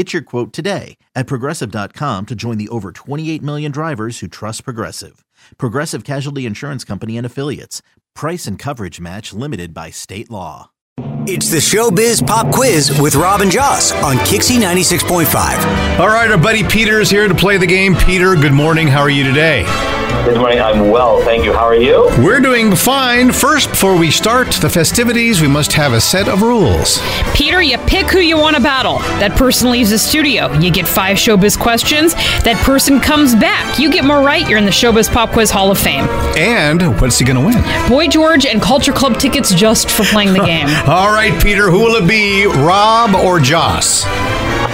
Get your quote today at progressive.com to join the over 28 million drivers who trust Progressive. Progressive Casualty Insurance Company and Affiliates. Price and coverage match limited by state law. It's the Showbiz Pop Quiz with Rob and Joss on KyXy 96.5. All right, our buddy Peter is here to play the game. Peter, good morning. How are you today? Good morning. I'm well, thank you. How are you? We're doing fine. First, before we start the festivities, we must have a set of rules. Peter, you pick who you want to battle. That person leaves the studio. You get five showbiz questions. That person comes back. You get more right. You're in the Showbiz Pop Quiz Hall of Fame. And what's he going to win? Boy George and Culture Club tickets just for playing the game. All right, Peter, who will it be, Rob or Joss?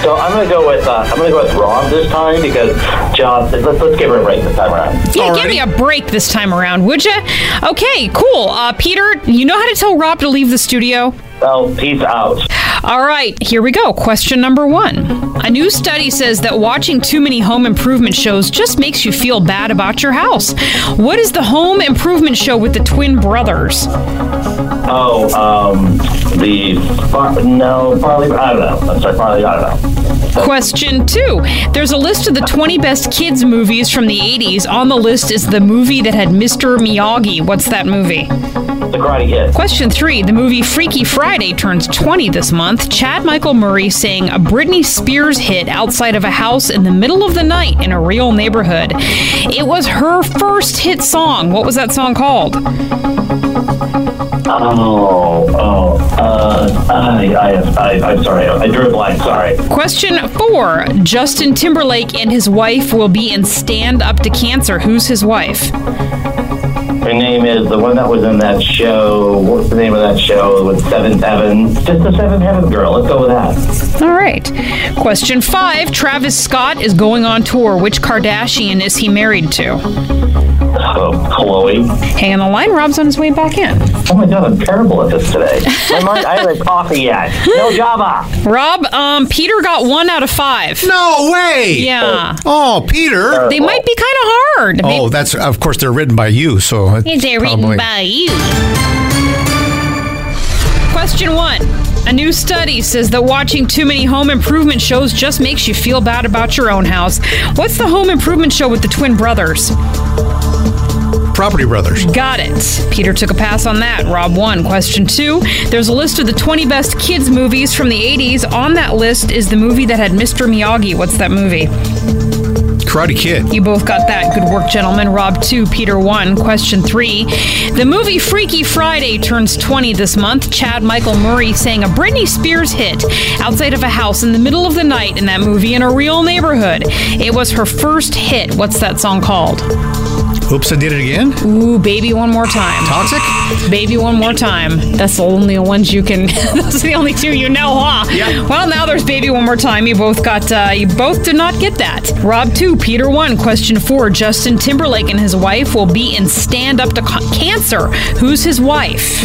So I'm gonna go with uh, I'm gonna go with Rob this time because John. Let's let's give her a break this time around. Yeah, give me a break this time around, would you? Okay, cool. Uh, Peter, you know how to tell Rob to leave the studio? Well, peace out. All right, here we go. Question number one. A new study says that watching too many home improvement shows just makes you feel bad about your house. What is the home improvement show with the twin brothers? Oh, um, the far, no Farley. I don't know. I'm sorry, Farley. I don't know. Question two. There's a list of the 20 best kids movies from the 80s. On the list is the movie that had Mr. Miyagi. What's that movie? The Karate Kid. Question three. The movie Freaky Friday turns 20 this month. Chad Michael Murray sang a Britney Spears hit outside of a house in the middle of the night in a real neighborhood. It was her first hit song. What was that song called? Oh, oh, uh, I, I, I, I'm sorry. I drew a blank. Sorry. Question four. Justin Timberlake and his wife will be in Stand Up to Cancer. Who's his wife? Her name is the one that was in that show. What's the name of that show with Seven Heaven? Just the Seven Heaven girl. Let's go with that. All right. Question five. Travis Scott is going on tour. Which Kardashian is he married to? Oh, Chloe. Hang on the line. Rob's on his way back in. Oh my God, I'm terrible at this today. My mind, I haven't had coffee yet. No Java. Rob, um, Peter got one out of five. No way! Yeah. Oh, Peter. They might be kind of hard. Oh, that's of course they're written by you, so it's They're written probably- by you. Question one. A new study says that watching too many home improvement shows just makes you feel bad about your own house. What's the home improvement show with the twin brothers? Property Brothers. Got it. Peter took a pass on that. Rob won. Question two. There's a list of the 20 best kids movies from the 80s. On that list is the movie that had Mr. Miyagi. What's that movie? Karate Kid. You both got that. Good work, gentlemen. Rob 2, Peter 1. Question 3. The movie Freaky Friday turns 20 this month. Chad Michael Murray sang a Britney Spears hit outside of a house in the middle of the night in that movie in a real neighborhood. It was her first hit. What's that song called? Oops, I did it again. Ooh, baby, one more time. Toxic. Baby, one more time. That's the only ones you can. Those are the only two you know, huh? Yeah. Well, now there's baby, one more time. You both got. Uh, you both did not get that. Rob two, Peter one. Question four. Justin Timberlake and his wife will be in Stand Up to Ca- Cancer. Who's his wife?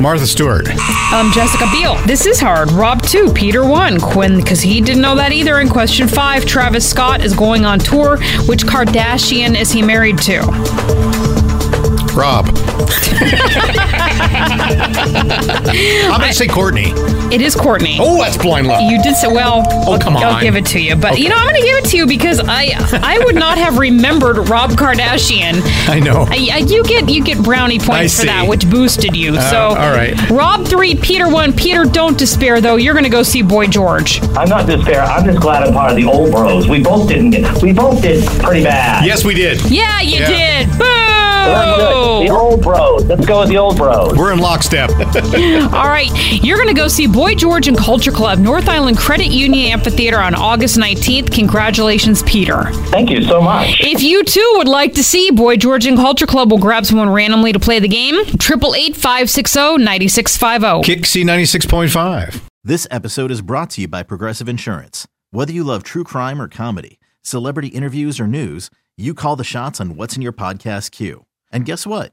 Martha Stewart. Um, Jessica Biel. This is hard. Rob two, Peter one. Quinn, because he didn't know that either. In question five, Travis Scott is going on tour. Which Kardashian is he married to? Rob. I'm going to say Kourtney. It is Kourtney. Oh, that's blind luck. You did so well. Oh, I'll- come I'll give it to you. But you know, I'm going to give it to you because I I would not have remembered Rob Kardashian. I know. I, I, you get you get brownie I points for see. that, which boosted you. Uh, so all right. Rob three, Peter one. Peter, don't despair though. You're going to go see Boy George. I'm not despair. I'm just glad I'm part of the old bros. We both didn't get. We both did pretty bad. Yes, we did. Yeah, you Yeah. did. Boo! The old bros. Let's go with the old bros. We're in lockstep. All right, you're going to go see Boy George and Culture Club, North Island Credit Union Amphitheater on August 19th. Congratulations, Peter. Thank you so much. If you too would like to see Boy George and Culture Club, we'll grab someone randomly to play the game. Triple eight five six zero ninety six five zero. KyXy 96.5. This episode is brought to you by Progressive Insurance. Whether you love true crime or comedy, celebrity interviews or news, you call the shots on what's in your podcast queue. And guess what?